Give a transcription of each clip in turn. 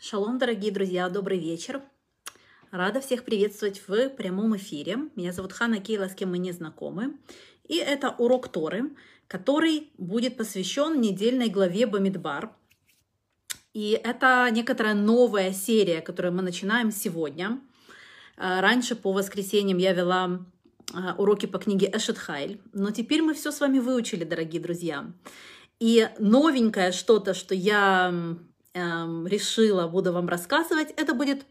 Шалом, дорогие друзья, добрый вечер. Рада всех приветствовать в прямом эфире. Меня зовут Хана Кейла, с кем мы не знакомы. И это урок Торы, который будет посвящен недельной главе Бамидбар. И это некоторая новая серия, которую мы начинаем сегодня. А, раньше по воскресеньям я вела а, уроки по книге Эшет Хайль, но теперь мы все с вами выучили, дорогие друзья. И новенькое что-то, что я эм, решила, буду вам рассказывать, это будет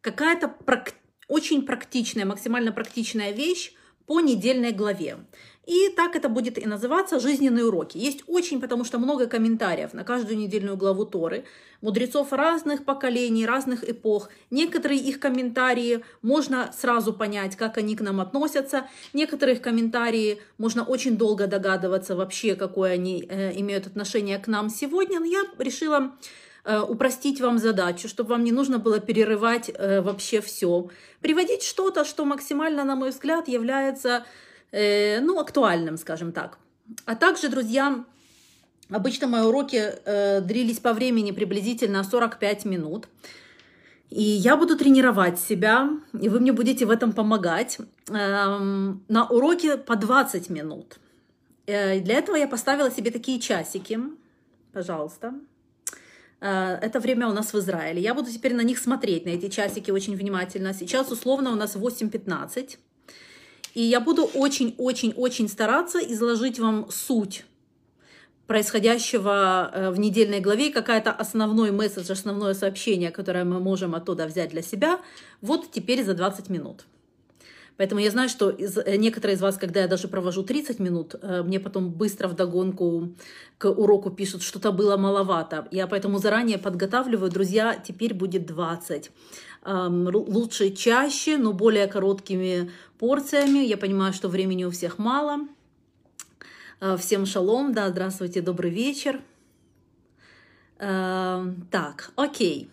какая-то прак- очень практичная, максимально практичная вещь по недельной главе. И так это будет и называться «Жизненные уроки». Есть очень, потому что много комментариев на каждую недельную главу Торы, мудрецов разных поколений, разных эпох. Некоторые их комментарии можно сразу понять, как они к нам относятся. Некоторых комментарии можно очень долго догадываться вообще, какое они э, имеют отношение к нам сегодня. Но я решила упростить вам задачу, чтобы вам не нужно было перерывать э, вообще все. Приводить что-то, что максимально, на мой взгляд, является э, ну, актуальным, скажем так. А также, друзья, обычно мои уроки длились по времени приблизительно 45 минут. И я буду тренировать себя, и вы мне будете в этом помогать. Эм, на уроке по 20 минут. Для этого я поставила себе такие часики. Пожалуйста. Э, это время у нас в Израиле. Я буду теперь на них смотреть, на эти часики очень внимательно. Сейчас условно у нас 8.15. И я буду очень-очень-очень стараться изложить вам суть происходящего э, в недельной главе, какая-то основной месседж, основное сообщение, которое мы можем оттуда взять для себя, вот теперь за 20 минут. Поэтому я знаю, что из, э, некоторые из вас, когда я даже провожу 30 минут, э, мне потом быстро в догонку к уроку пишут, что-то было маловато. Я поэтому заранее подготавливаю, друзья, теперь будет 20. Лучше чаще, но более короткими порциями. Я понимаю, что времени у всех мало. Э, всем шалом, да, здравствуйте, добрый вечер. Так, окей.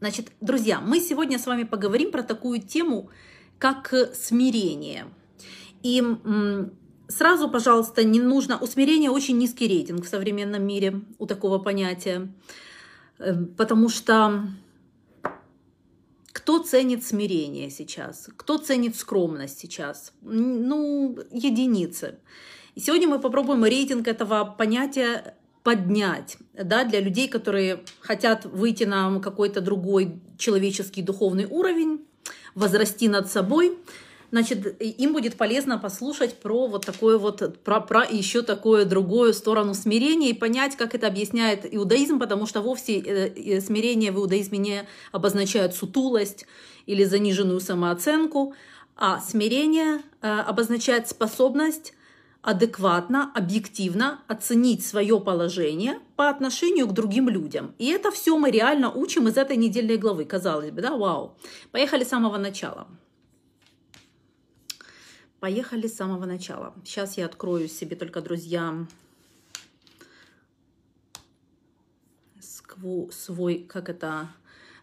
Значит, друзья, мы сегодня с вами поговорим про такую тему, как смирение. И сразу, пожалуйста, не нужно... У смирения очень низкий рейтинг в современном мире у такого понятия, э, потому что кто ценит смирение сейчас? Кто ценит скромность сейчас? Ну, единицы. И сегодня мы попробуем рейтинг этого понятия поднять да, для людей, которые хотят выйти на какой-то другой человеческий духовный уровень, возрасти над собой, значит, им будет полезно послушать про вот такое вот, про, про еще такую другую сторону смирения и понять, как это объясняет иудаизм, потому что вовсе э, э, смирение в иудаизме не обозначает сутулость или заниженную самооценку, а смирение э, обозначает способность адекватно, объективно оценить свое положение по отношению к другим людям. И это все мы реально учим из этой недельной главы, казалось бы, да, вау. Поехали с самого начала. Поехали с самого начала. Сейчас я открою себе только, друзья, свой, как это,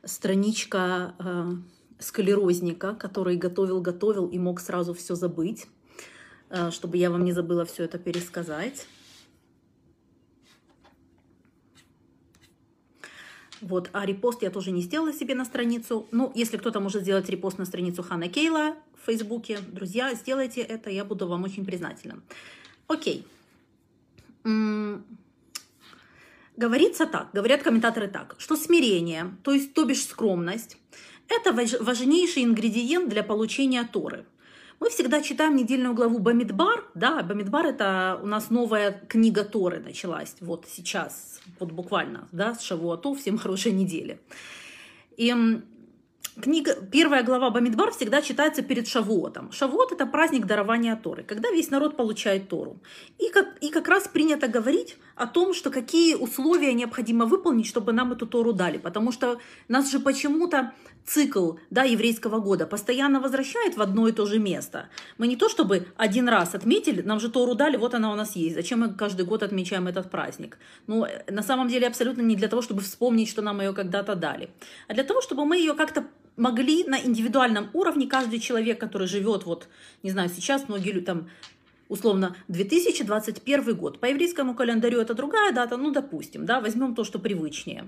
страничка э, склерозника, который готовил-готовил и мог сразу все забыть. Э, чтобы я вам не забыла все это пересказать. Вот, а репост я тоже не сделала себе на страницу. Ну, если кто-то может сделать репост на страницу Хана Кейла в Фейсбуке, друзья, сделайте это, я буду вам очень признательна. Окей. Говорится так, говорят комментаторы так, что смирение, то есть то бишь скромность, это важнейший ингредиент для получения Торы – мы всегда читаем недельную главу Бамидбар, да, Бамидбар это у нас новая книга Торы началась, вот сейчас, вот буквально, да, с Шавуату, всем хорошей недели. И Книга, первая глава Бамидбар всегда читается перед Шавуотом. Шавуот – это праздник дарования Торы, когда весь народ получает Тору. И как, и как раз принято говорить о том, что какие условия необходимо выполнить, чтобы нам эту Тору дали. Потому что нас же почему-то цикл да, еврейского года постоянно возвращает в одно и то же место. Мы не то чтобы один раз отметили, нам же Тору дали, вот она у нас есть. Зачем мы каждый год отмечаем этот праздник? Ну, на самом деле абсолютно не для того, чтобы вспомнить, что нам ее когда-то дали, а для того, чтобы мы ее как-то могли на индивидуальном уровне каждый человек, который живет, вот, не знаю, сейчас многие там условно, 2021 год. По еврейскому календарю это другая дата, ну, допустим, да, возьмем то, что привычнее.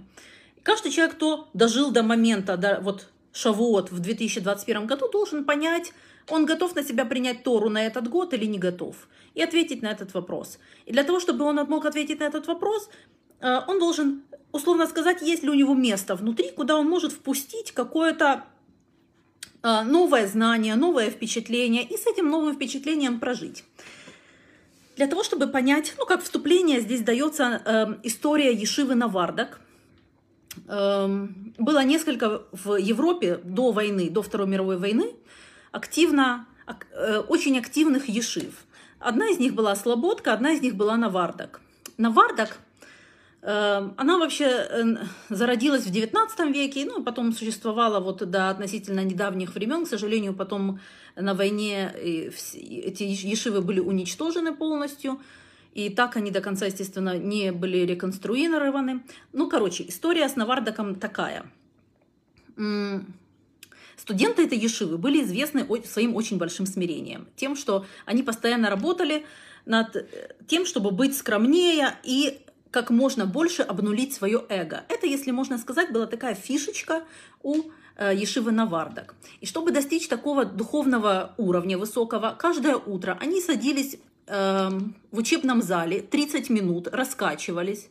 Каждый человек, кто дожил до момента, до, вот Шавуот в 2021 году, должен понять, он готов на себя принять Тору на этот год или не готов, и ответить на этот вопрос. И для того, чтобы он мог ответить на этот вопрос, э, он должен условно сказать, есть ли у него место внутри, куда он может впустить какое-то э, новое знание, новое впечатление, и с этим новым впечатлением прожить. Для того, чтобы понять, ну, как вступление здесь дается э, история Ешивы Навардак – было несколько в Европе до войны, до Второй мировой войны, активно, э, очень активных ешив. Одна из них была Слободка, одна из них была Навардак. Навардак, эм, она вообще э, зародилась в XIX веке, ну, потом существовала вот до относительно недавних времен. К сожалению, потом на войне эти ешивы были уничтожены полностью. И так они до конца, естественно, не были реконструированы. Ну, короче, история с Навардаком такая. Студенты этой ешивы были известны своим очень большим смирением. Тем, что они постоянно работали над э, тем, чтобы быть скромнее и как можно больше обнулить свое эго. Это, если можно сказать, была такая фишечка у э, Ешивы Навардак. И чтобы достичь такого духовного уровня высокого, каждое утро они садились Эм, в учебном зале 30 минут раскачивались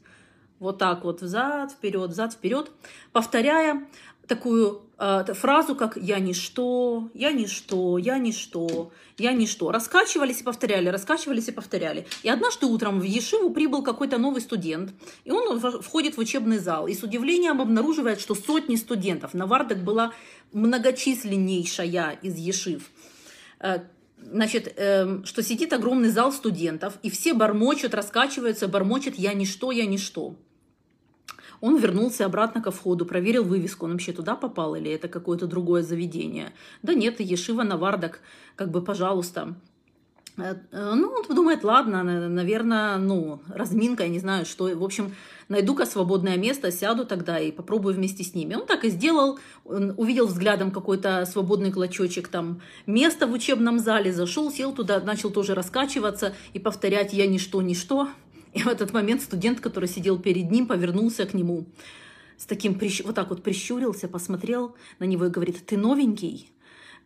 вот так вот взад, вперед, взад, вперед, повторяя такую э, фразу, как «я ничто», «я ничто», «я ничто», «я ничто». Раскачивались и повторяли, раскачивались и повторяли. И однажды утром в Ешиву прибыл какой-то новый студент, и он входит в учебный зал и с удивлением обнаруживает, что сотни студентов. Навардак была многочисленнейшая из Ешив э, значит, э, что сидит огромный зал студентов, и все бормочут, раскачиваются, бормочут «я ничто, я ничто». Он вернулся обратно ко входу, проверил вывеску, он вообще туда попал или это какое-то другое заведение. Да нет, Ешива Навардак, как бы, пожалуйста. Э, э, ну, он думает, ладно, наверное, ну, разминка, я не знаю, что. В общем, найду-ка свободное место, сяду тогда и попробую вместе с ними. Он так и сделал, он увидел взглядом какой-то свободный клочочек там места в учебном зале, зашел, сел туда, начал тоже раскачиваться и повторять «я ничто, ничто». И в этот момент студент, который сидел перед ним, повернулся к нему с таким, вот так вот прищурился, посмотрел на него и говорит, ты новенький?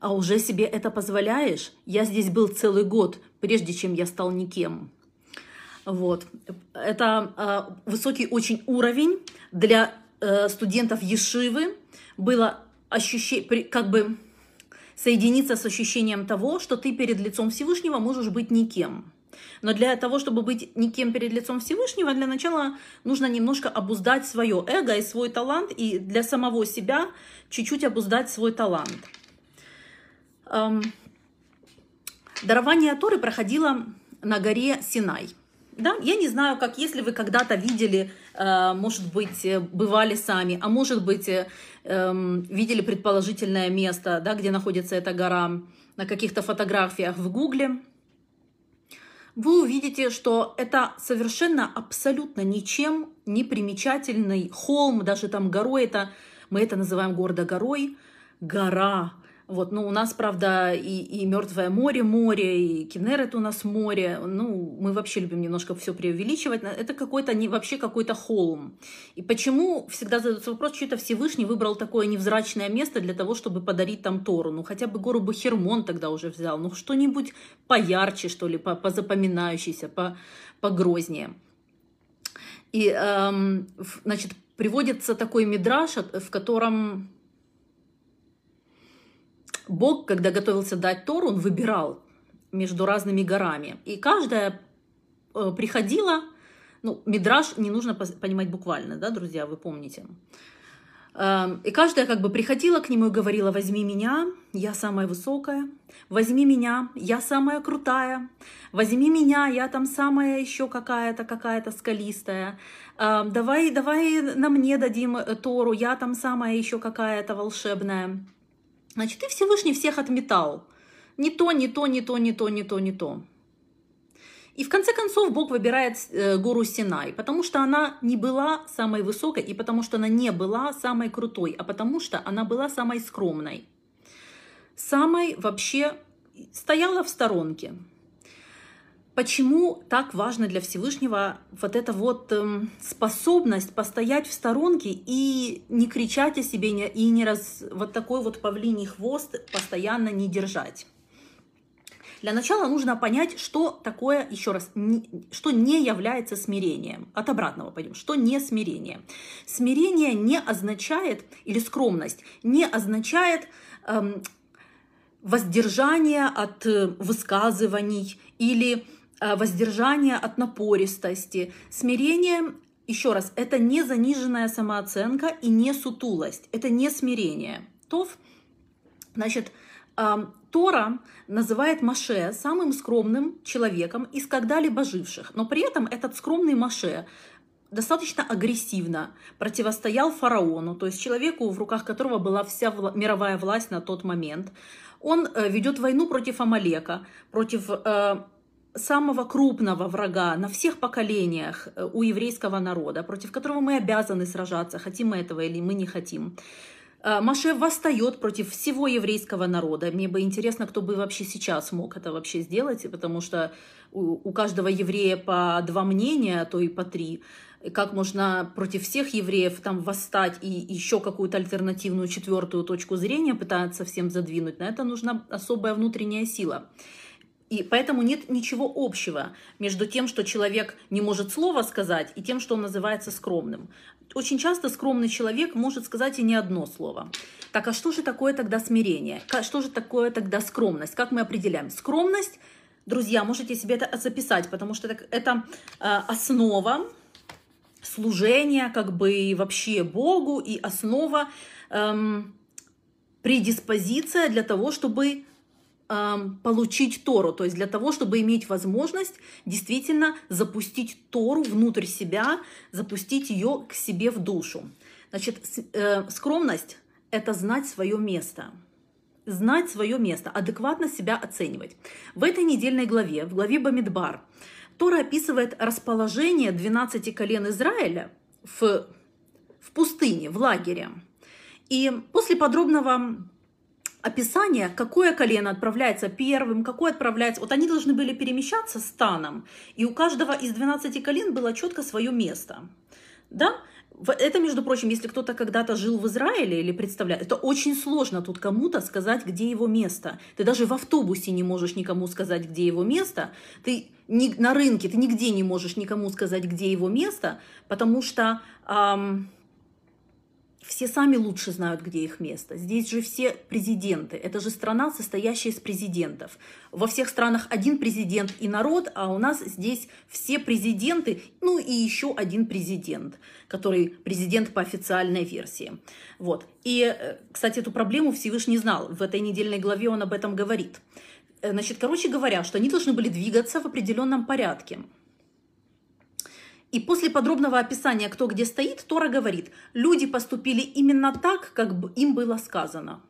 А уже себе это позволяешь? Я здесь был целый год, прежде чем я стал никем. Вот. Это э, высокий очень уровень для э, студентов Ешивы. Было ощущение, как бы соединиться с ощущением того, что ты перед лицом Всевышнего можешь быть никем. Но для того, чтобы быть никем перед лицом Всевышнего, для начала нужно немножко обуздать свое эго и свой талант, и для самого себя чуть-чуть обуздать свой талант. Дарование Торы проходило на горе Синай. Да, я не знаю, как если вы когда-то видели, э, может быть, бывали сами, а может быть, э, эм, видели предположительное место, да, где находится эта гора на каких-то фотографиях в Гугле, вы увидите, что это совершенно абсолютно ничем не примечательный холм, даже там горой, это, мы это называем гордо горой, гора, вот, ну, у нас, правда, и, и Мертвое море, море, и Кенерет у нас море. Ну, мы вообще любим немножко все преувеличивать. Это какой-то, не, вообще какой-то холм. И почему всегда задается вопрос, что это Всевышний выбрал такое невзрачное место для того, чтобы подарить там Тору? Ну, хотя бы гору Бахермон тогда уже взял. Ну, что-нибудь поярче, что ли, по, позапоминающееся, по, погрознее. И, эм, значит, приводится такой мидраж, в котором Бог, когда готовился дать Тору, он выбирал между разными горами. И каждая э, приходила, ну, мидраж не нужно понимать буквально, да, друзья, вы помните. Эм, и каждая как бы приходила к нему и говорила, возьми меня, я самая высокая, возьми меня, я самая крутая, возьми меня, я там самая еще какая-то, какая-то скалистая, эм, давай, давай на мне дадим э, Тору, я там самая еще какая-то волшебная. Значит, и Всевышний всех отметал. Не то, не то, не то, не то, не то, не то. И в конце концов Бог выбирает э, гору Синай, потому что она не была самой высокой, и потому что она не была самой крутой, а потому что она была самой скромной. Самой вообще стояла в сторонке. Почему так важно для Всевышнего вот эта вот эм, способность постоять в сторонке и не кричать о себе, не, и не раз, вот такой вот павлиний хвост постоянно не держать? Для начала нужно понять, что такое, еще раз, не, что не является смирением. От обратного пойдем. Что не смирение? Смирение не означает, или скромность, не означает эм, воздержание от э, высказываний или воздержание от напористости. Смирение, еще раз, это не заниженная самооценка и не сутулость, это не смирение. Тов, значит, Тора называет Маше самым скромным человеком из когда-либо живших, но при этом этот скромный Маше достаточно агрессивно противостоял фараону, то есть человеку, в руках которого была вся мировая власть на тот момент. Он э, ведет войну против Амалека, против э, самого крупного врага на всех поколениях э, у еврейского народа, против которого мы обязаны сражаться, хотим мы этого или мы не хотим. Э, Маше восстает против всего еврейского народа. Мне бы интересно, кто бы вообще сейчас мог это вообще сделать, потому что у, каждого еврея по два мнения, а то и по три. Как можно против всех евреев там восстать и еще какую-то альтернативную четвертую точку зрения пытаться всем задвинуть? На это нужна особая внутренняя сила. И поэтому нет ничего общего между тем, что человек не может слова сказать, и тем, что он называется скромным. Очень часто скромный человек может сказать и не одно слово. Так, а что же такое тогда смирение? Что же такое тогда скромность? Как мы определяем? Скромность, друзья, можете себе это записать, потому что это, э, основа служения как бы вообще Богу и основа эм, предиспозиция для того, чтобы получить Тору, то есть для того, чтобы иметь возможность действительно запустить Тору внутрь себя, запустить ее к себе в душу. Значит, э, скромность – это знать свое место. Знать свое место, адекватно себя оценивать. В этой недельной главе, в главе Бамидбар, Тора описывает расположение 12 колен Израиля в, в пустыне, в лагере. И после подробного описание, какое колено отправляется первым, какое отправляется... Вот они должны были перемещаться станом, и у каждого из 12 колен было четко свое место. Да? Это, между прочим, если кто-то когда-то жил в Израиле или представляет, это очень сложно тут кому-то сказать, где его место. Ты даже в автобусе не можешь никому сказать, где его место. Ты ни, на рынке ты нигде не можешь никому сказать, где его место, потому что... Эм, все сами лучше знают, где их место. Здесь же все президенты. Это же страна, состоящая из президентов. Во всех странах один президент и народ, а у нас здесь все президенты, ну и еще один президент, который президент по официальной версии. Вот. И, э, кстати, эту проблему Всевышний знал. В этой недельной главе он об этом говорит. Э, значит, короче говоря, что они должны были двигаться в определенном порядке. И после подробного описания, кто где стоит, Тора говорит, люди поступили именно так, как им было сказано.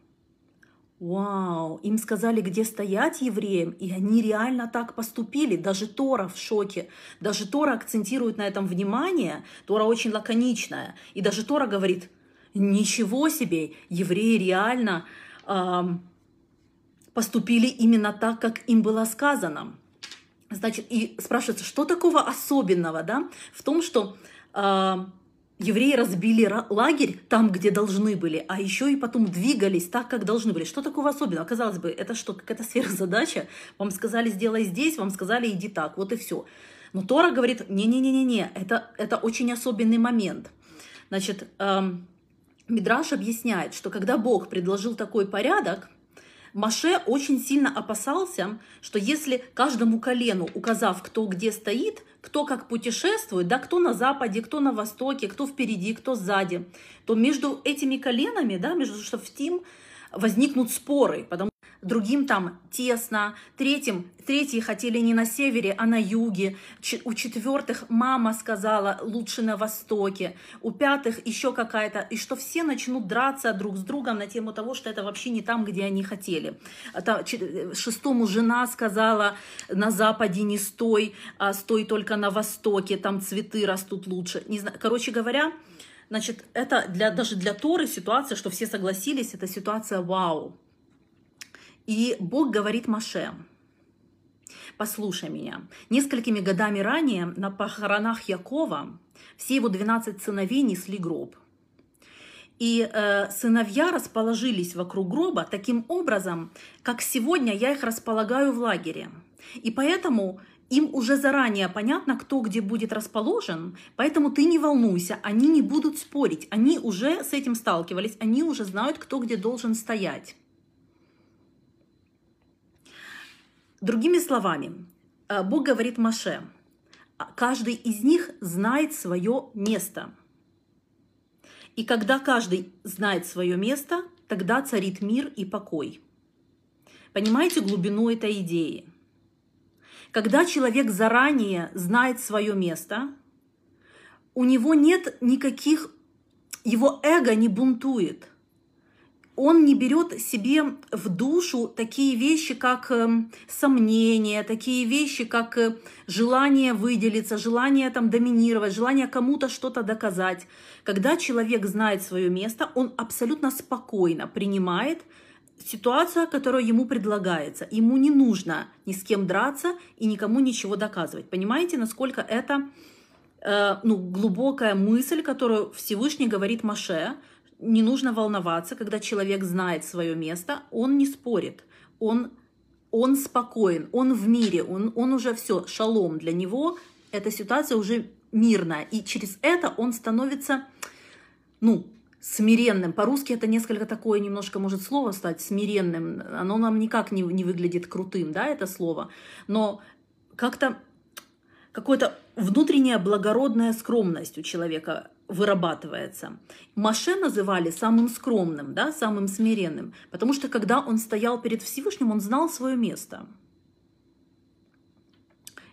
Вау, им сказали, где стоять евреям, и они реально так поступили. Даже Тора в шоке. Даже Тора акцентирует на этом внимание. Тора очень лаконичная. И даже Тора говорит, ничего себе, евреи реально эм, поступили именно так, как им было сказано. Значит, и спрашивается, что такого особенного да, в том, что э, евреи разбили лагерь там, где должны были, а еще и потом двигались так, как должны были. Что такого особенного? Казалось бы, это что, какая-то сверхзадача? Вам сказали, сделай здесь, вам сказали, иди так, вот и все. Но Тора говорит, не-не-не-не, это, это очень особенный момент. Значит, э, Мидраш объясняет, что когда Бог предложил такой порядок, Маше очень сильно опасался, что если каждому колену, указав, кто где стоит, кто как путешествует, да, кто на западе, кто на востоке, кто впереди, кто сзади, то между этими коленами, да, между Шафтим возникнут споры, потому другим там тесно, третьим, третьи хотели не на севере, а на юге, у четвертых мама сказала лучше на востоке, у пятых еще какая-то, и что все начнут драться друг с другом на тему того, что это вообще не там, где они хотели. Это, шестому жена сказала на западе не стой, а стой только на востоке, там цветы растут лучше. Не знаю, короче говоря, Значит, это для, даже для Торы ситуация, что все согласились, это ситуация вау. И Бог говорит Маше, Послушай меня. Несколькими годами ранее на похоронах Якова все его 12 сыновей несли гроб. И э, сыновья расположились вокруг гроба таким образом, как сегодня я их располагаю в лагере. И поэтому им уже заранее понятно, кто где будет расположен, поэтому ты не волнуйся, они не будут спорить, они уже с этим сталкивались, они уже знают, кто где должен стоять. Другими словами, э, Бог говорит Маше, каждый из них знает свое место. И когда каждый знает свое место, тогда царит мир и покой. Понимаете глубину этой идеи? Когда человек заранее знает свое место, у него нет никаких, его эго не бунтует. Он не берет себе в душу такие вещи, как эм, сомнения, такие вещи, как э, желание выделиться, желание там доминировать, желание кому-то что-то доказать. Когда человек знает свое место, он абсолютно спокойно принимает ситуация, которая ему предлагается. Ему не нужно ни с кем драться и никому ничего доказывать. Понимаете, насколько это э, ну, глубокая мысль, которую Всевышний говорит Маше. Не нужно волноваться, когда человек знает свое место, он не спорит, он, он спокоен, он в мире, он, он уже все, шалом для него, эта ситуация уже мирная. И через это он становится, ну, смиренным. По-русски это несколько такое немножко может слово стать смиренным. Оно нам никак не, не выглядит крутым, да, это слово. Но как-то какая-то внутренняя благородная скромность у человека вырабатывается. Маше называли самым скромным, да, самым смиренным, потому что когда он стоял перед Всевышним, он знал свое место –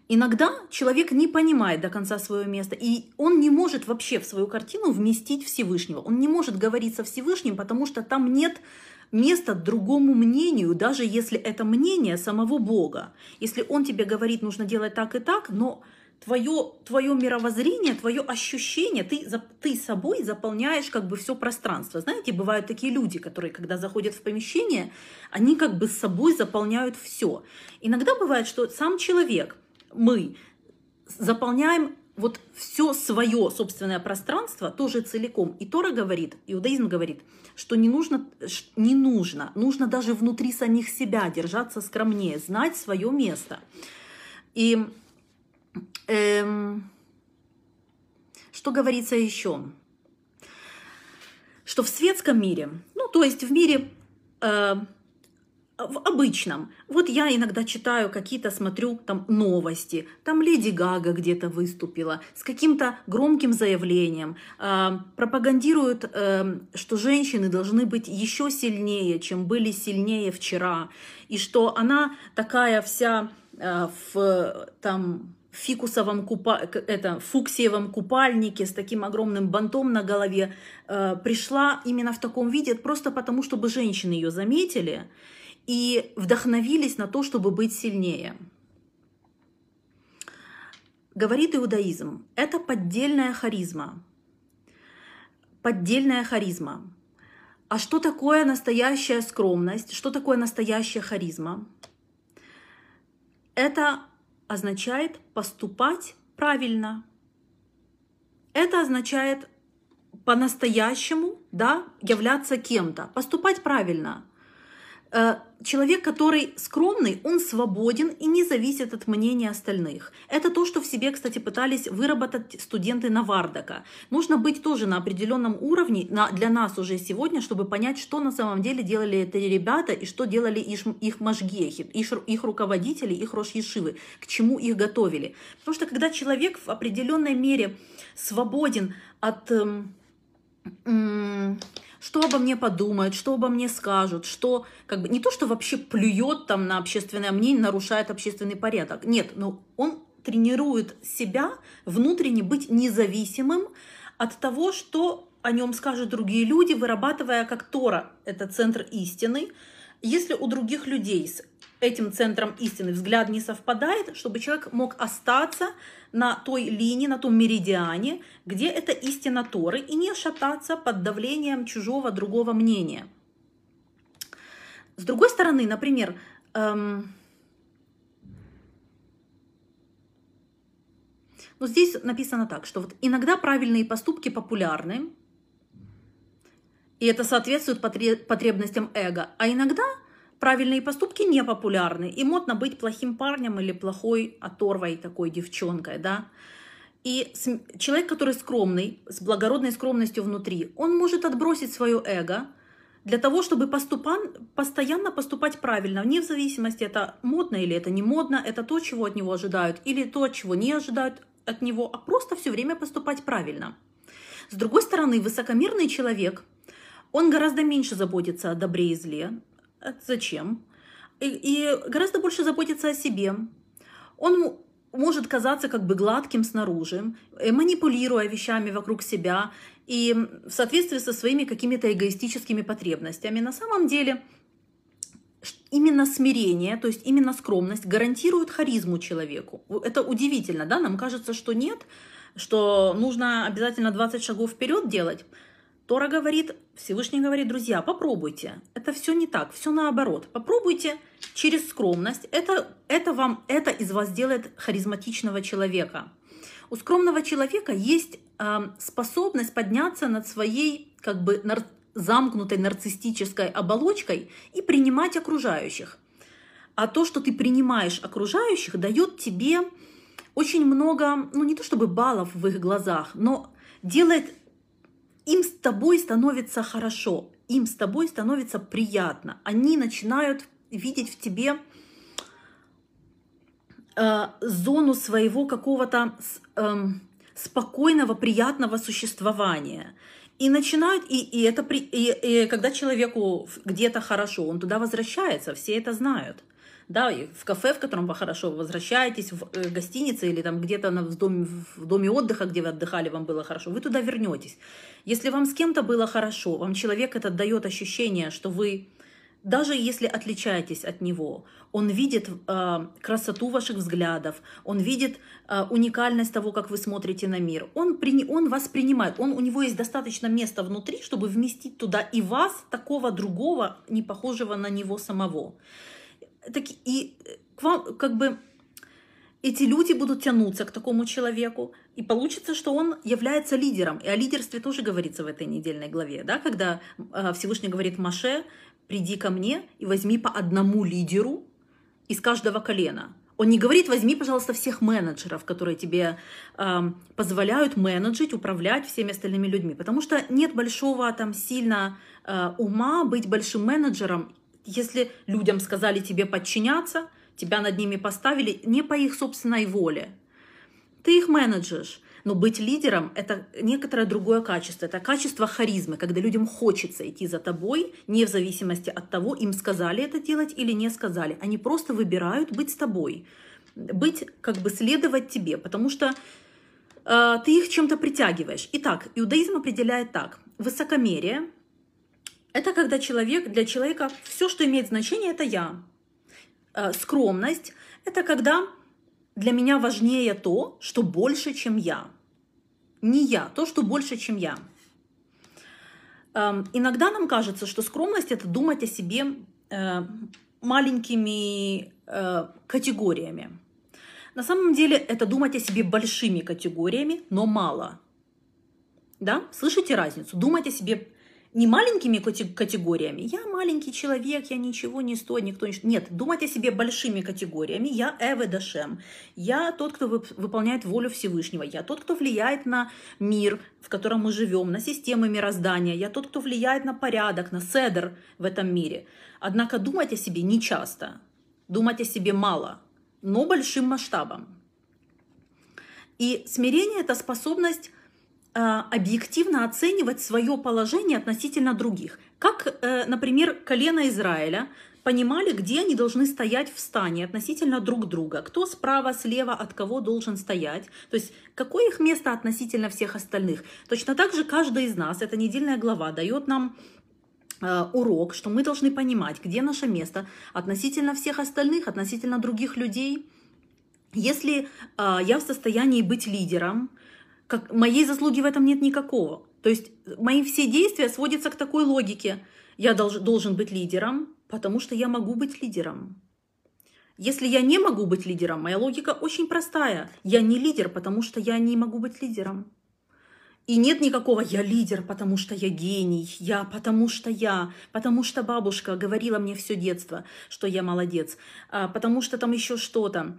Иногда человек не понимает до конца свое место, и он не может вообще в свою картину вместить Всевышнего. Он не может говорить со Всевышним, потому что там нет места другому мнению, даже если это мнение самого Бога. Если он тебе говорит, нужно делать так и так, но твое, твое мировоззрение, твое ощущение, ты, ты собой заполняешь как бы все пространство. Знаете, бывают такие люди, которые, когда заходят в помещение, они как бы с собой заполняют все. Иногда бывает, что сам человек – мы заполняем вот все свое собственное пространство тоже целиком. И Тора говорит, иудаизм говорит, что не нужно, не нужно, нужно даже внутри самих себя держаться скромнее, знать свое место. И эм, что говорится еще? Что в светском мире, ну то есть в мире э, в обычном. Вот я иногда читаю какие-то, смотрю там новости, там Леди Гага где-то выступила с каким-то громким заявлением, э, пропагандируют, э, что женщины должны быть еще сильнее, чем были сильнее вчера, и что она такая вся э, в там фикусовом купа... это, фуксиевом купальнике с таким огромным бантом на голове э, пришла именно в таком виде, просто потому, чтобы женщины ее заметили, и вдохновились на то, чтобы быть сильнее. Говорит иудаизм, это поддельная харизма. Поддельная харизма. А что такое настоящая скромность? Что такое настоящая харизма? Это означает поступать правильно. Это означает по-настоящему да, являться кем-то, поступать правильно – человек, который скромный, он свободен и не зависит от мнения остальных. Это то, что в себе, кстати, пытались выработать студенты Навардака. Нужно быть тоже на определенном уровне на, для нас уже сегодня, чтобы понять, что на самом деле делали эти ребята и что делали их, их мажгехи, их, их руководители, их рошьешивы, к чему их готовили. Потому что когда человек в определенной мере свободен от... Эм, эм, что обо мне подумают, что обо мне скажут, что как бы не то, что вообще плюет там на общественное мнение, нарушает общественный порядок. Нет, но он тренирует себя внутренне быть независимым от того, что о нем скажут другие люди, вырабатывая как Тора, это центр истины. Если у других людей этим центром истины взгляд не совпадает, чтобы человек мог остаться на той линии, на том меридиане, где это истина Торы, и не шататься под давлением чужого другого мнения. С другой стороны, например, эм, Но здесь написано так, что вот иногда правильные поступки популярны, и это соответствует потребностям эго, а иногда правильные поступки не популярны, и модно быть плохим парнем или плохой оторвой такой девчонкой, да. И человек, который скромный, с благородной скромностью внутри, он может отбросить свое эго для того, чтобы поступан, постоянно поступать правильно, вне зависимости, это модно или это не модно, это то, чего от него ожидают, или то, чего не ожидают от него, а просто все время поступать правильно. С другой стороны, высокомерный человек, он гораздо меньше заботится о добре и зле. Зачем? И, и гораздо больше заботится о себе. Он может казаться как бы гладким снаружи, э, манипулируя вещами вокруг себя и в соответствии со своими какими-то эгоистическими потребностями. На самом деле именно смирение, то есть именно скромность гарантирует харизму человеку. Это удивительно, да? Нам кажется, что нет, что нужно обязательно 20 шагов вперед делать. Тора говорит, Всевышний говорит, друзья, попробуйте. Это все не так, все наоборот. Попробуйте через скромность. Это, это вам, это из вас делает харизматичного человека. У скромного человека есть э, способность подняться над своей как бы нар замкнутой нарциссической оболочкой и принимать окружающих. А то, что ты принимаешь окружающих, дает тебе очень много, ну не то чтобы баллов в их глазах, но делает им с тобой становится хорошо, им с тобой становится приятно. Они начинают видеть в тебе э, зону своего какого-то э, спокойного, приятного существования. И начинают, и, и это при, и, и когда человеку где-то хорошо, он туда возвращается, все это знают да, в кафе, в котором вы хорошо возвращаетесь, в э, гостинице или там где-то в доме, в доме отдыха, где вы отдыхали, вам было хорошо, вы туда вернетесь. Если вам с кем-то было хорошо, вам человек это дает ощущение, что вы даже если отличаетесь от него, он видит э, красоту ваших взглядов, он видит э, уникальность того, как вы смотрите на мир. Он, при, он вас принимает, он, у него есть достаточно места внутри, чтобы вместить туда и вас, такого другого, не похожего на него самого так, и э, к вам как бы эти люди будут тянуться к такому человеку, и получится, что он является лидером. И о лидерстве тоже говорится в этой недельной главе, да, когда э, Всевышний говорит Маше, приди ко мне и возьми по одному лидеру из каждого колена. Он не говорит, возьми, пожалуйста, всех менеджеров, которые тебе э, позволяют менеджить, управлять всеми остальными людьми. Потому что нет большого там сильно э, ума быть большим менеджером если людям сказали тебе подчиняться, тебя над ними поставили не по их собственной воле, ты их менеджешь. Но быть лидером – это некоторое другое качество. Это качество харизмы, когда людям хочется идти за тобой, не в зависимости от того, им сказали это делать или не сказали. Они просто выбирают быть с тобой, быть, как бы следовать тебе, потому что э, ты их чем-то притягиваешь. Итак, иудаизм определяет так. Высокомерие это когда человек, для человека все, что имеет значение, это я. Э, скромность – это когда для меня важнее то, что больше, чем я. Не я, то, что больше, чем я. Эм, иногда нам кажется, что скромность – это думать о себе э, маленькими э, категориями. На самом деле это думать о себе большими категориями, но мало. Да? Слышите разницу? Думать о себе не маленькими категориями. Я маленький человек, я ничего не стою, никто не... Нет, думать о себе большими категориями. Я Эве Дашем. Я тот, кто выполняет волю Всевышнего. Я тот, кто влияет на мир, в котором мы живем, на системы мироздания. Я тот, кто влияет на порядок, на седр в этом мире. Однако думать о себе не часто. Думать о себе мало, но большим масштабом. И смирение – это способность объективно оценивать свое положение относительно других. Как, э, например, колено Израиля понимали, где они должны стоять в стане относительно друг друга, кто справа, слева от кого должен стоять, то есть какое их место относительно всех остальных. Точно так же каждый из нас, эта недельная глава дает нам э, урок, что мы должны понимать, где наше место относительно всех остальных, относительно других людей. Если я в состоянии быть лидером, как, моей заслуги в этом нет никакого. То есть мои все действия сводятся к такой логике. Я долж, должен быть лидером, потому что я могу быть лидером. Если я не могу быть лидером, моя логика очень простая. Я не лидер, потому что я не могу быть лидером. И нет никакого «я лидер, потому что я гений», «я потому что я», «потому что бабушка говорила мне все детство, что я молодец», а, «потому что там еще что-то».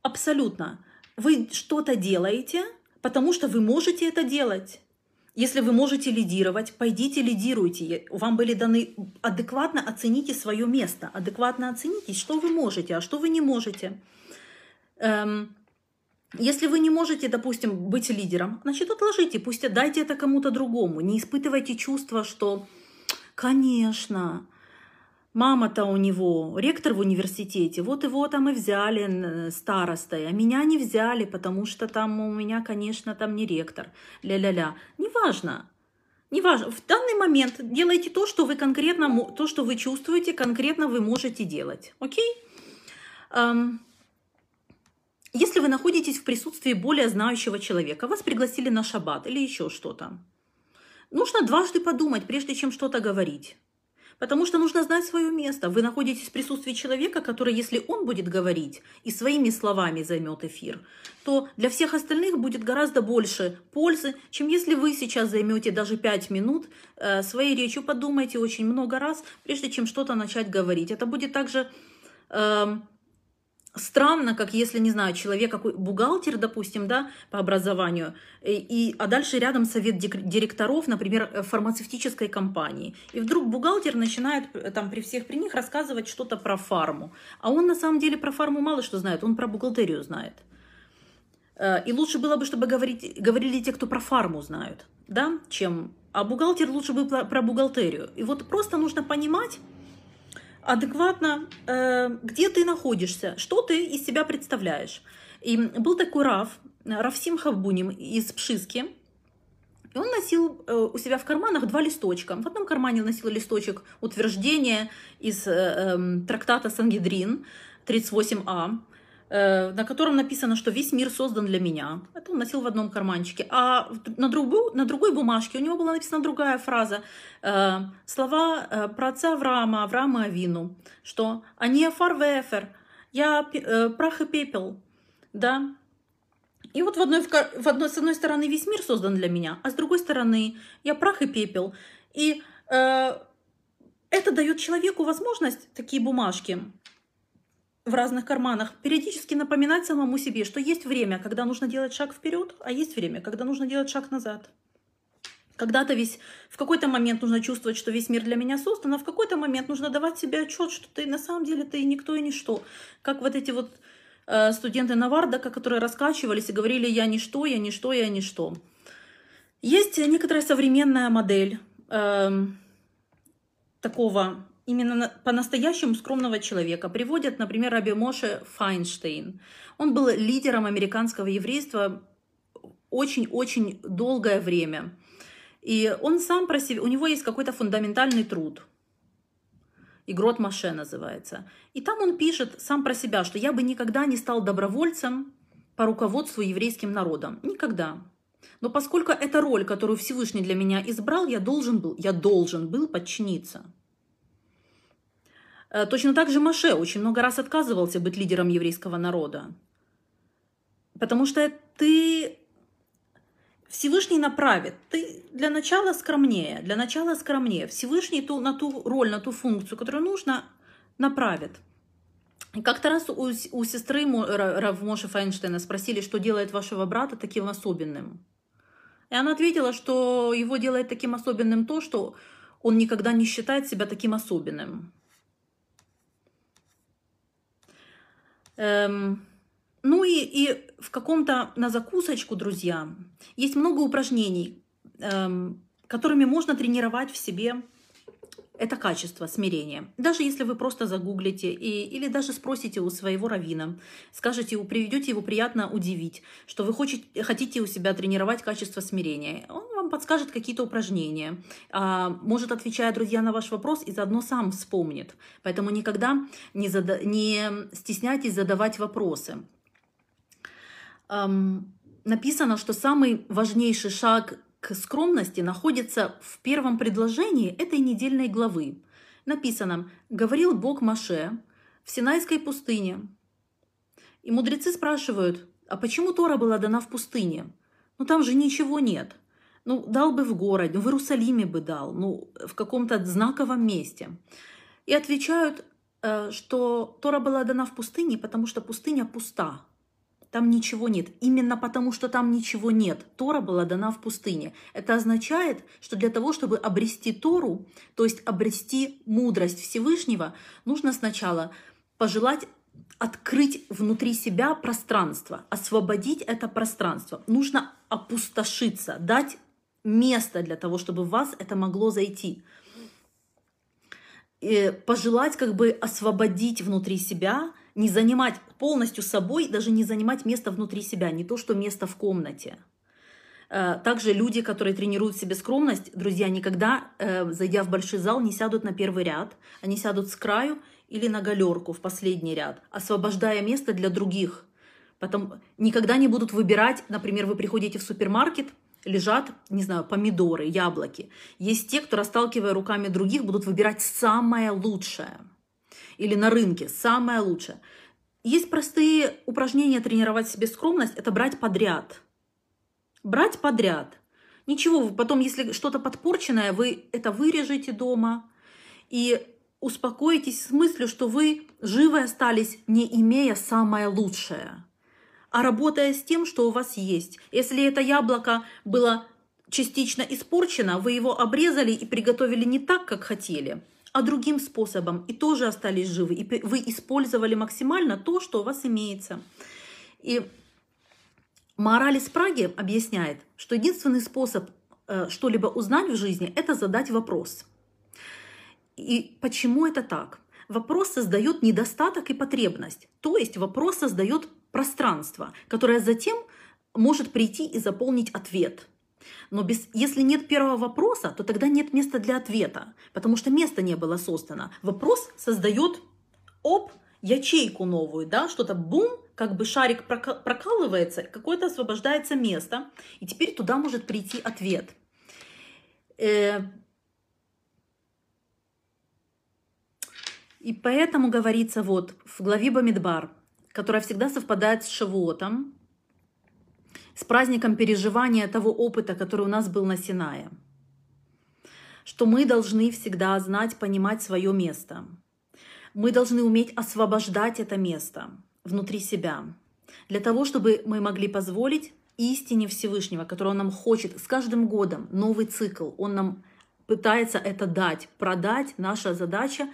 Абсолютно. Вы что-то делаете, потому что вы можете это делать. Если вы можете лидировать, пойдите лидируйте. Вам были даны адекватно оцените свое место, адекватно оцените, что вы можете, а что вы не можете. Эм, если вы не можете, допустим, быть лидером, значит, отложите, пусть дайте это кому-то другому. Не испытывайте чувство, что, конечно, мама-то у него ректор в университете, вот его там и взяли старостой, а меня не взяли, потому что там у меня, конечно, там не ректор. Ля-ля-ля. Неважно. Неважно. В данный момент делайте то, что вы конкретно, то, что вы чувствуете, конкретно вы можете делать. Окей? Um, если вы находитесь в присутствии более знающего человека, вас пригласили на шаббат или еще что-то, нужно дважды подумать, прежде чем что-то говорить. Потому что нужно знать свое место. Вы находитесь в присутствии человека, который, если он будет говорить и своими словами займет эфир, то для всех остальных будет гораздо больше пользы, чем если вы сейчас займете даже 5 минут э, своей речью. Подумайте очень много раз, прежде чем что-то начать говорить. Это будет также... Э, странно, как если, не знаю, человек какой бухгалтер, допустим, да, по образованию, и, и, а дальше рядом совет директоров, например, э, фармацевтической компании. И вдруг бухгалтер начинает э, там при всех при них рассказывать что-то про фарму. А он на самом деле про фарму мало что знает, он про бухгалтерию знает. Э, и лучше было бы, чтобы говорить, говорили те, кто про фарму знают, да, чем... А бухгалтер лучше бы про бухгалтерию. И вот просто нужно понимать, адекватно, э, где ты находишься, что ты из себя представляешь. И был такой Раф, Рафсим Хавбуним из Пшиски, и он носил э, у себя в карманах два листочка. В одном кармане носил листочек утверждения из э, эм, трактата Сангидрин 38а, Э, на котором написано, что весь мир создан для меня. Это он носил в одном карманчике. А на, другой, на другой бумажке у него была написана другая фраза. Э, слова э, про отца Авраама, Авраама Авину, что «Они фарвефер, я прах и пепел». Да? И вот в одной, в одной, с одной стороны весь мир создан для меня, а с другой стороны я прах и пепел. И э, это дает человеку возможность, такие бумажки, в разных карманах, периодически напоминать самому себе, что есть время, когда нужно делать шаг вперед, а есть время, когда нужно делать шаг назад. Когда-то весь, в какой-то момент нужно чувствовать, что весь мир для меня создан, а в какой-то момент нужно давать себе отчет, что ты на самом деле ты никто и ничто. Как вот эти вот э, студенты Навардака, которые раскачивались и говорили «я ничто, я ничто, я ничто». Есть некоторая современная модель э, такого именно по-настоящему скромного человека приводят, например, Раби Моше Файнштейн. Он был лидером американского еврейства очень-очень долгое время. И он сам про себя, у него есть какой-то фундаментальный труд. Игрот Маше называется. И там он пишет сам про себя, что я бы никогда не стал добровольцем по руководству еврейским народом. Никогда. Но поскольку это роль, которую Всевышний для меня избрал, я должен был, я должен был подчиниться. Э, точно так же Маше очень много раз отказывался быть лидером еврейского народа. Потому что ты Всевышний направит. Ты для начала скромнее, для начала скромнее. Всевышний ту, на ту роль, на ту функцию, которую нужно, направит. Как-то раз у, у сестры Рав Моше Файнштейна спросили, что делает вашего брата таким особенным. И она ответила, что его делает таким особенным то, что он никогда не считает себя таким особенным. Эм, ну и, и в каком-то на закусочку, друзья, есть много упражнений, эм, которыми можно тренировать в себе это качество смирения. Даже если вы просто загуглите и, или даже спросите у своего равина, скажете, приведете его приятно удивить, что вы хотите, хотите у себя тренировать качество смирения. Он вам подскажет какие-то упражнения, а, может, отвечая, друзья, на ваш вопрос, и заодно сам вспомнит. Поэтому никогда не, зада... не стесняйтесь задавать вопросы. Написано, что самый важнейший шаг к скромности находится в первом предложении этой недельной главы. Написано «Говорил Бог Маше в Синайской пустыне, И мудрецы спрашивают, а почему Тора была дана в пустыне? Ну там же ничего нет. Ну, дал бы в городе, в Иерусалиме бы дал, ну, в каком-то знаковом месте. И отвечают, э, что Тора была дана в пустыне, потому что пустыня пуста. Там ничего нет. Именно потому, что там ничего нет. Тора была дана в пустыне. Это означает, что для того, чтобы обрести Тору, то есть обрести мудрость Всевышнего, нужно сначала пожелать открыть внутри себя пространство, освободить это пространство. Нужно опустошиться, дать место для того, чтобы в вас это могло зайти. И пожелать как бы освободить внутри себя, не занимать полностью собой, даже не занимать место внутри себя, не то что место в комнате. Э, также люди, которые тренируют себе скромность, друзья, никогда, э, зайдя в большой зал, не сядут на первый ряд, они сядут с краю или на галерку в последний ряд, освобождая место для других. Потом никогда не будут выбирать, например, вы приходите в супермаркет, лежат, не знаю, помидоры, яблоки. Есть те, кто, расталкивая руками других, будут выбирать самое лучшее. Или на рынке самое лучшее. Есть простые упражнения тренировать себе скромность. Это брать подряд. Брать подряд. Ничего, потом, если что-то подпорченное, вы это вырежете дома. И успокоитесь с мыслью, что вы живы остались, не имея самое лучшее, а работая с тем, что у вас есть. Если это яблоко было частично испорчено, вы его обрезали и приготовили не так, как хотели, а другим способом, и тоже остались живы, и вы использовали максимально то, что у вас имеется. И Мораль из Праги объясняет, что единственный способ э, что-либо узнать в жизни – это задать вопрос – и почему это так? Вопрос создает недостаток и потребность. То есть вопрос создает пространство, которое затем может прийти и заполнить ответ. Но без, если нет первого вопроса, то тогда нет места для ответа, потому что место не было создано. Вопрос создает оп, ячейку новую, да, что-то бум, как бы шарик прокалывается, какое-то освобождается место, и теперь туда может прийти ответ. Э, И поэтому говорится вот в главе Бамидбар, которая всегда совпадает с Шавуотом, с праздником переживания того опыта, который у нас был на Синае, что мы должны всегда знать, понимать свое место. Мы должны уметь освобождать это место внутри себя, для того, чтобы мы могли позволить истине Всевышнего, которого он нам хочет с каждым годом, новый цикл, он нам пытается это дать, продать. Наша задача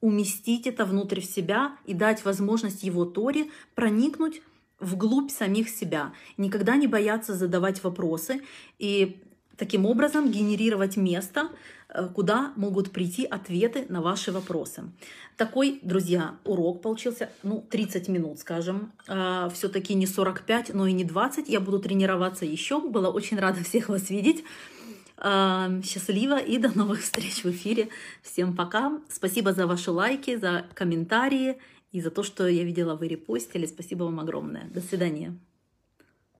уместить это внутрь себя и дать возможность его Торе проникнуть вглубь самих себя. Никогда не бояться задавать вопросы и таким образом генерировать место, э, куда могут прийти ответы на ваши вопросы. Такой, друзья, урок получился, ну, 30 минут, скажем. А, Все-таки не 45, но и не 20. Я буду тренироваться еще. Была очень рада всех вас видеть. Счастливо и до новых встреч в эфире. Всем пока. Спасибо за ваши лайки, за комментарии и за то, что я видела, вы репостили. Спасибо вам огромное. До свидания.